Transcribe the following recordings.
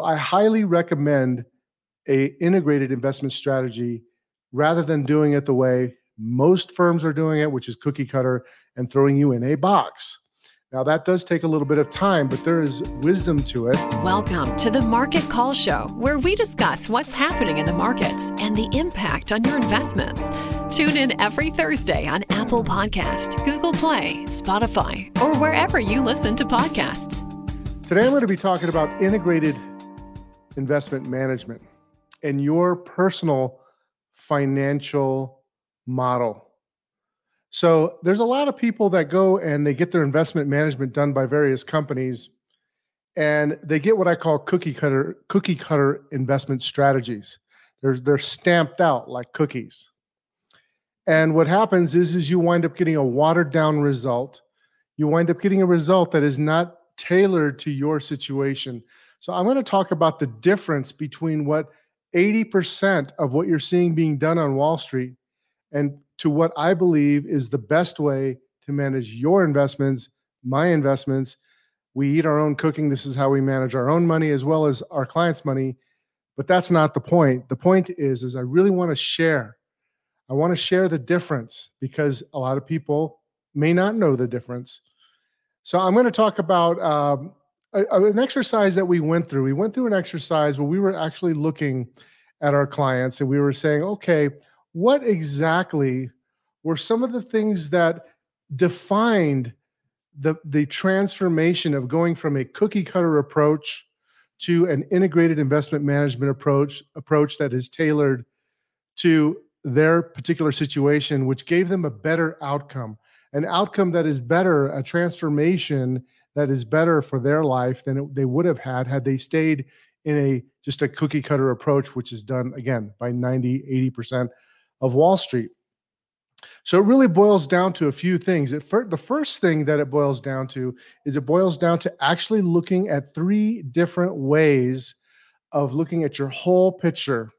I highly recommend a integrated investment strategy rather than doing it the way most firms are doing it, which is cookie cutter and throwing you in a box. Now, that does take a little bit of time, but there is wisdom to it. Welcome to the Market Call Show, where we discuss what's happening in the markets and the impact on your investments. Tune in every Thursday on Apple Podcast, Google Play, Spotify, or wherever you listen to podcasts. Today, I'm going to be talking about integrated investment management and your personal financial model. So there's a lot of people that go and they get their investment management done by various companies and they get what I call cookie cutter cookie cutter investment strategies. They're they're stamped out like cookies. And what happens is is you wind up getting a watered down result. You wind up getting a result that is not tailored to your situation. So I'm going to talk about the difference between what 80% of what you're seeing being done on Wall Street and to what I believe is the best way to manage your investments, my investments. We eat our own cooking. This is how we manage our own money as well as our clients' money. But that's not the point. The point is, is I really want to share. I want to share the difference because a lot of people may not know the difference. So I'm going to talk about um, a, an exercise that we went through. We went through an exercise where we were actually looking at our clients and we were saying, okay, what exactly were some of the things that defined the, the transformation of going from a cookie cutter approach to an integrated investment management approach approach that is tailored to their particular situation which gave them a better outcome an outcome that is better a transformation that is better for their life than it, they would have had had they stayed in a just a cookie cutter approach which is done again by 90 80% of Wall Street. So it really boils down to a few things. It, the first thing that it boils down to is it boils down to actually looking at three different ways of looking at your whole picture.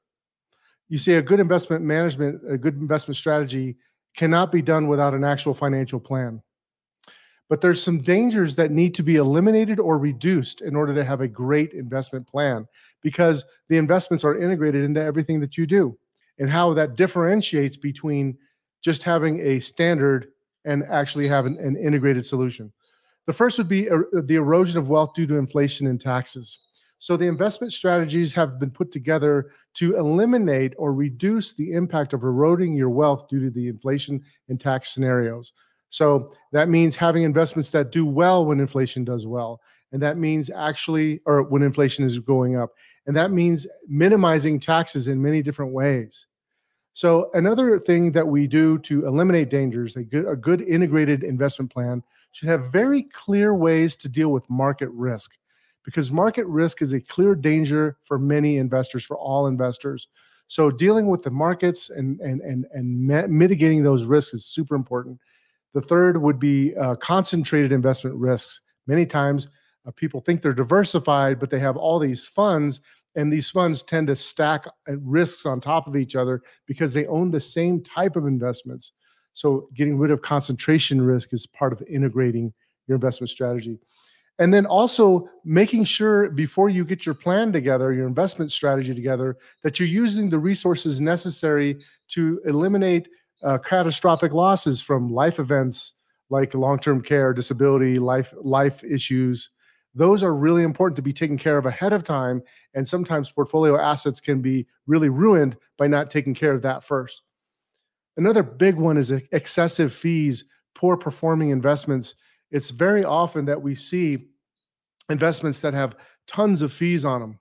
You see, a good investment management, a good investment strategy cannot be done without an actual financial plan. But there's some dangers that need to be eliminated or reduced in order to have a great investment plan because the investments are integrated into everything that you do and how that differentiates between just having a standard and actually having an integrated solution. The first would be er- the erosion of wealth due to inflation and taxes. So the investment strategies have been put together to eliminate or reduce the impact of eroding your wealth due to the inflation and tax scenarios. So that means having investments that do well when inflation does well. And that means actually, or when inflation is going up. And that means minimizing taxes in many different ways. So another thing that we do to eliminate dangers, a good, a good integrated investment plan should have very clear ways to deal with market risk because market risk is a clear danger for many investors, for all investors. So dealing with the markets and and and and mitigating those risks is super important. The third would be uh, concentrated investment risks. Many times, uh, people think they're diversified, but they have all these funds and these funds tend to stack uh, risks on top of each other because they own the same type of investments. So getting rid of concentration risk is part of integrating your investment strategy. And then also making sure before you get your plan together, your investment strategy together, that you're using the resources necessary to eliminate uh, catastrophic losses from life events like long-term care, disability, life life issues, those are really important to be taken care of ahead of time. And sometimes portfolio assets can be really ruined by not taking care of that first. Another big one is excessive fees, poor performing investments. It's very often that we see investments that have tons of fees on them,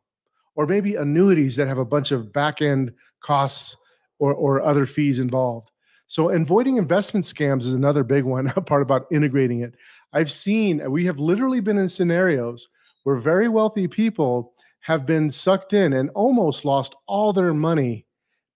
or maybe annuities that have a bunch of back end costs or, or other fees involved. So, avoiding investment scams is another big one, part about integrating it. I've seen, we have literally been in scenarios where very wealthy people have been sucked in and almost lost all their money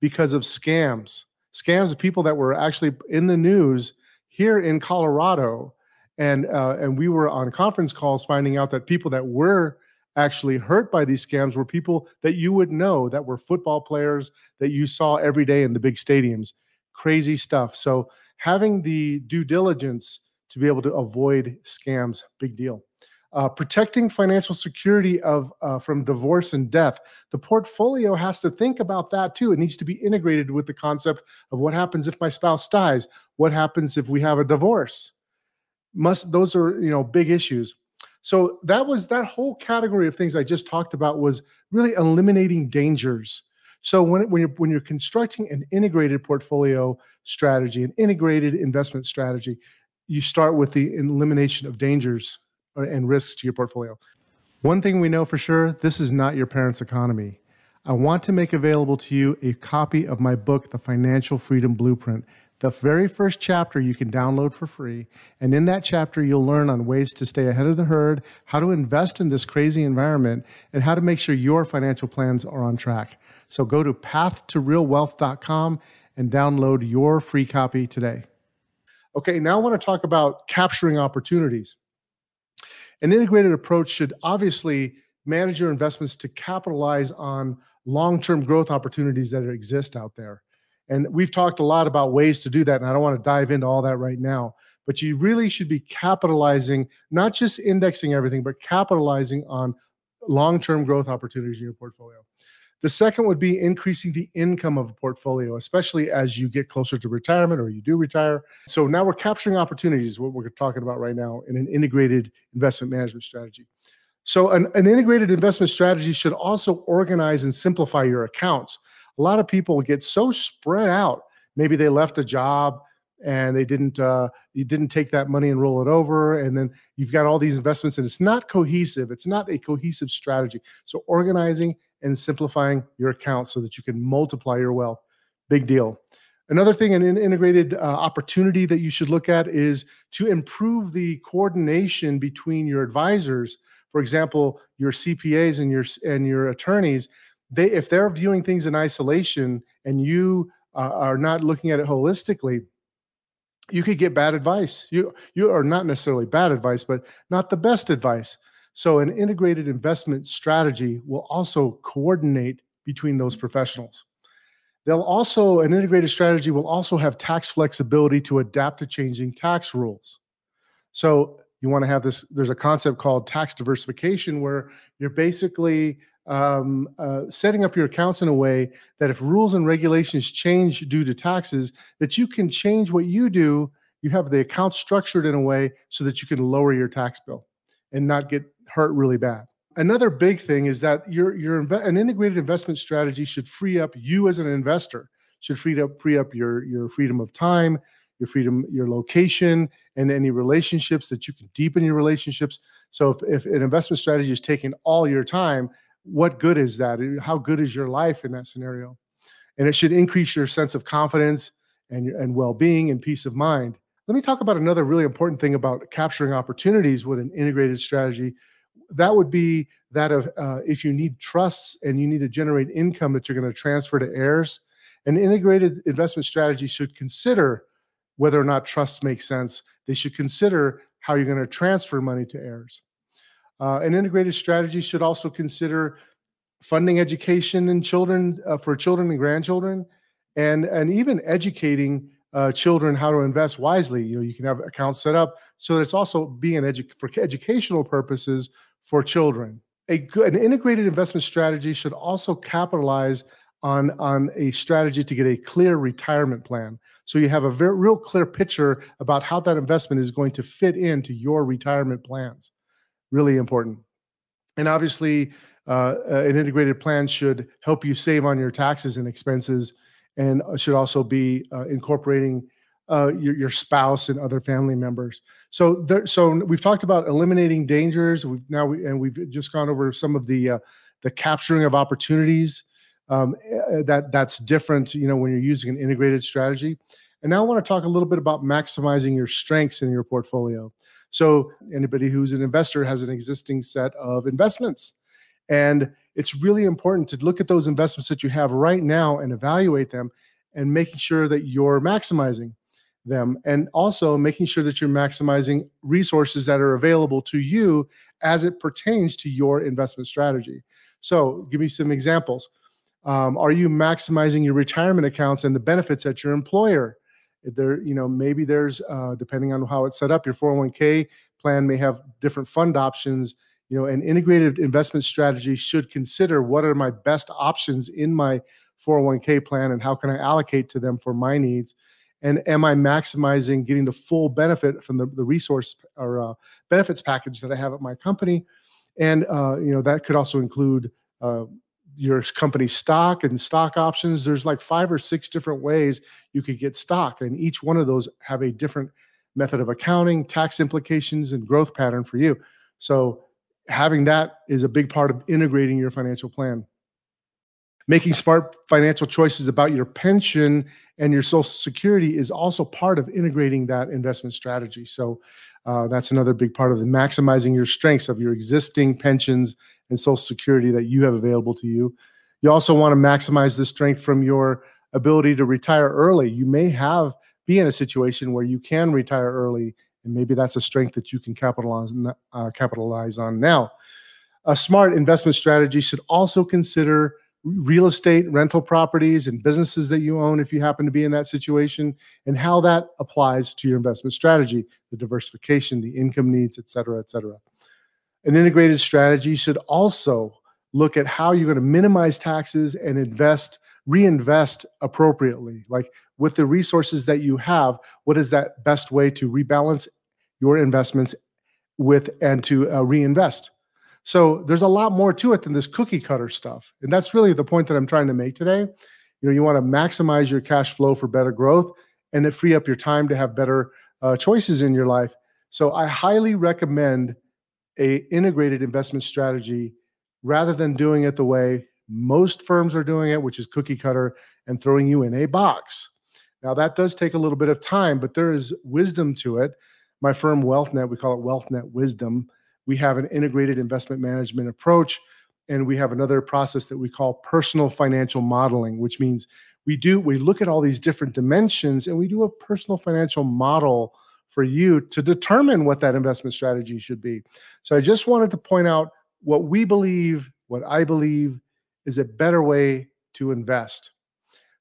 because of scams. Scams of people that were actually in the news here in Colorado. And, uh, and we were on conference calls finding out that people that were actually hurt by these scams were people that you would know that were football players that you saw every day in the big stadiums. Crazy stuff. So having the due diligence to be able to avoid scams. Big deal. uh, protecting financial security of uh, from divorce and death. The portfolio has to think about that too. It needs to be integrated with the concept of what happens if my spouse dies. What happens if we have a divorce? Must those are you know big issues. So that was that whole category of things I just talked about was really eliminating dangers. So when when you're when you're constructing an integrated portfolio strategy, an integrated investment strategy, you start with the elimination of dangers uh, and risks to your portfolio. One thing we know for sure this is not your parents' economy. I want to make available to you a copy of my book, The Financial Freedom Blueprint. The very first chapter you can download for free. And in that chapter, you'll learn on ways to stay ahead of the herd, how to invest in this crazy environment, and how to make sure your financial plans are on track. So go to pathtorealwealth.com and download your free copy today. Okay, now I want to talk about capturing opportunities. An integrated approach should obviously manage your investments to capitalize on long term growth opportunities that exist out there. And we've talked a lot about ways to do that, and I don't want to dive into all that right now. But you really should be capitalizing, not just indexing everything, but capitalizing on long term growth opportunities in your portfolio. The second would be increasing the income of a portfolio, especially as you get closer to retirement or you do retire. So now we're capturing opportunities, what we're talking about right now, in an integrated investment management strategy. So, an, an integrated investment strategy should also organize and simplify your accounts. A lot of people get so spread out. Maybe they left a job and they didn't uh, you didn't take that money and roll it over and then you've got all these investments and it's not cohesive it's not a cohesive strategy so organizing and simplifying your account so that you can multiply your wealth. Big deal. Another thing, an integrated uh, opportunity that you should look at is to improve the coordination between your advisors. For example, your CPAs and your and your attorneys. They, if they're viewing things in isolation and you uh, are not looking at it holistically, you could get bad advice. You you are not necessarily bad advice, but not the best advice. So, an integrated investment strategy will also coordinate between those professionals. They'll also, an integrated strategy will also have tax flexibility to adapt to changing tax rules. So, you want to have this, there's a concept called tax diversification where you're basically um, uh, setting up your accounts in a way that if rules and regulations change due to taxes, that you can change what you do. You have the account structured in a way so that you can lower your tax bill and not get hurt really bad. Another big thing is that your your an integrated investment strategy should free up you as an investor. Should free up free up your your freedom of time, your freedom, your location, and any relationships that you can deepen your relationships. So if, if an investment strategy is taking all your time, what good is that? How good is your life in that scenario? And it should increase your sense of confidence and and well-being and peace of mind. Let me talk about another really important thing about capturing opportunities with an integrated strategy. That would be that of uh, if you need trusts and you need to generate income that you're going to transfer to heirs, an integrated investment strategy should consider whether or not trusts make sense. They should consider how you're going to transfer money to heirs. Uh, an integrated strategy should also consider funding education and children uh, for children and grandchildren, and and even educating uh, children how to invest wisely. You know, you can have accounts set up so that it's also being edu- for educational purposes for children. A good, an integrated investment strategy should also capitalize on on a strategy to get a clear retirement plan. So you have a very real clear picture about how that investment is going to fit into your retirement plans. Really important. And obviously, uh, an integrated plan should help you save on your taxes and expenses and uh, should also be uh, incorporating uh, your, your spouse and other family members. So there, so we've talked about eliminating dangers. We've now we, and we've just gone over some of the uh, the capturing of opportunities. Um, eh, that that's different, you know, when you're using an integrated strategy. And now I want to talk a little bit about maximizing your strengths in your portfolio. So anybody who's an investor has an existing set of investments, and it's really important to look at those investments that you have right now and evaluate them and making sure that you're maximizing them and also making sure that you're maximizing resources that are available to you as it pertains to your investment strategy. So, give me some examples. Um, are you maximizing your retirement accounts and the benefits at your employer? There, you know, maybe there's, uh, depending on how it's set up, your 401k plan may have different fund options. You know, an integrated investment strategy should consider what are my best options in my 401k plan and how can I allocate to them for my needs and am I maximizing getting the full benefit from the, the resource or uh, benefits package that I have at my company? And uh, you know that could also include uh, your company stock and stock options. There's like five or six different ways you could get stock, and each one of those have a different method of accounting, tax implications, and growth pattern for you. So having that is a big part of integrating your financial plan making smart financial choices about your pension and your social security is also part of integrating that investment strategy. So uh, that's another big part of the maximizing your strengths of your existing pensions and social security that you have available to you. You also want to maximize the strength from your ability to retire early. You may have be in a situation where you can retire early and maybe that's a strength that you can capitalize uh, capitalize on now. A smart investment strategy should also consider real estate, rental properties, and businesses that you own if you happen to be in that situation, and how that applies to your investment strategy, the diversification, the income needs, et cetera, et cetera. An integrated strategy should also look at how you're going to minimize taxes and invest, reinvest appropriately. Like with the resources that you have, what is that best way to rebalance your investments with and to uh, reinvest? So there's a lot more to it than this cookie cutter stuff. And that's really the point that I'm trying to make today. You know, you want to maximize your cash flow for better growth and it free up your time to have better uh, choices in your life. So I highly recommend a integrated investment strategy rather than doing it the way most firms are doing it, which is cookie cutter and throwing you in a box. Now that does take a little bit of time, but there is wisdom to it. My firm WealthNet, we call it WealthNet Wisdom, we have an integrated investment management approach and we have another process that we call personal financial modeling which means we do we look at all these different dimensions and we do a personal financial model for you to determine what that investment strategy should be. So i just wanted to point out what we believe what i believe is a better way to invest.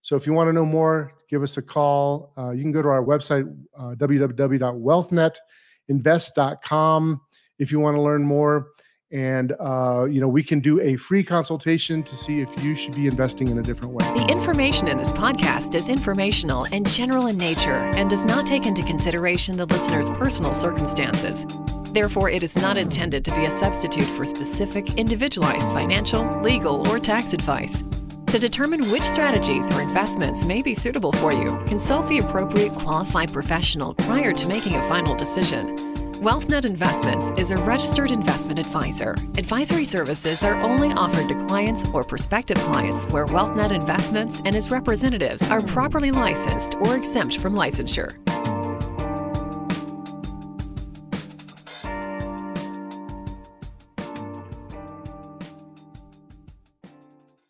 So if you want to know more give us a call. Uh, you can go to our website uh, www.wealthnetinvest.com if you want to learn more. And uh, you know, we can do a free consultation to see if you should be investing in a different way. The information in this podcast is informational and general in nature and does not take into consideration the listener's personal circumstances. Therefore, it is not intended to be a substitute for specific, individualized financial, legal, or tax advice. To determine which strategies or investments may be suitable for you, consult the appropriate qualified professional prior to making a final decision. WealthNet Investments is a registered investment advisor. Advisory services are only offered to clients or prospective clients where WealthNet Investments and its representatives are properly licensed or exempt from licensure.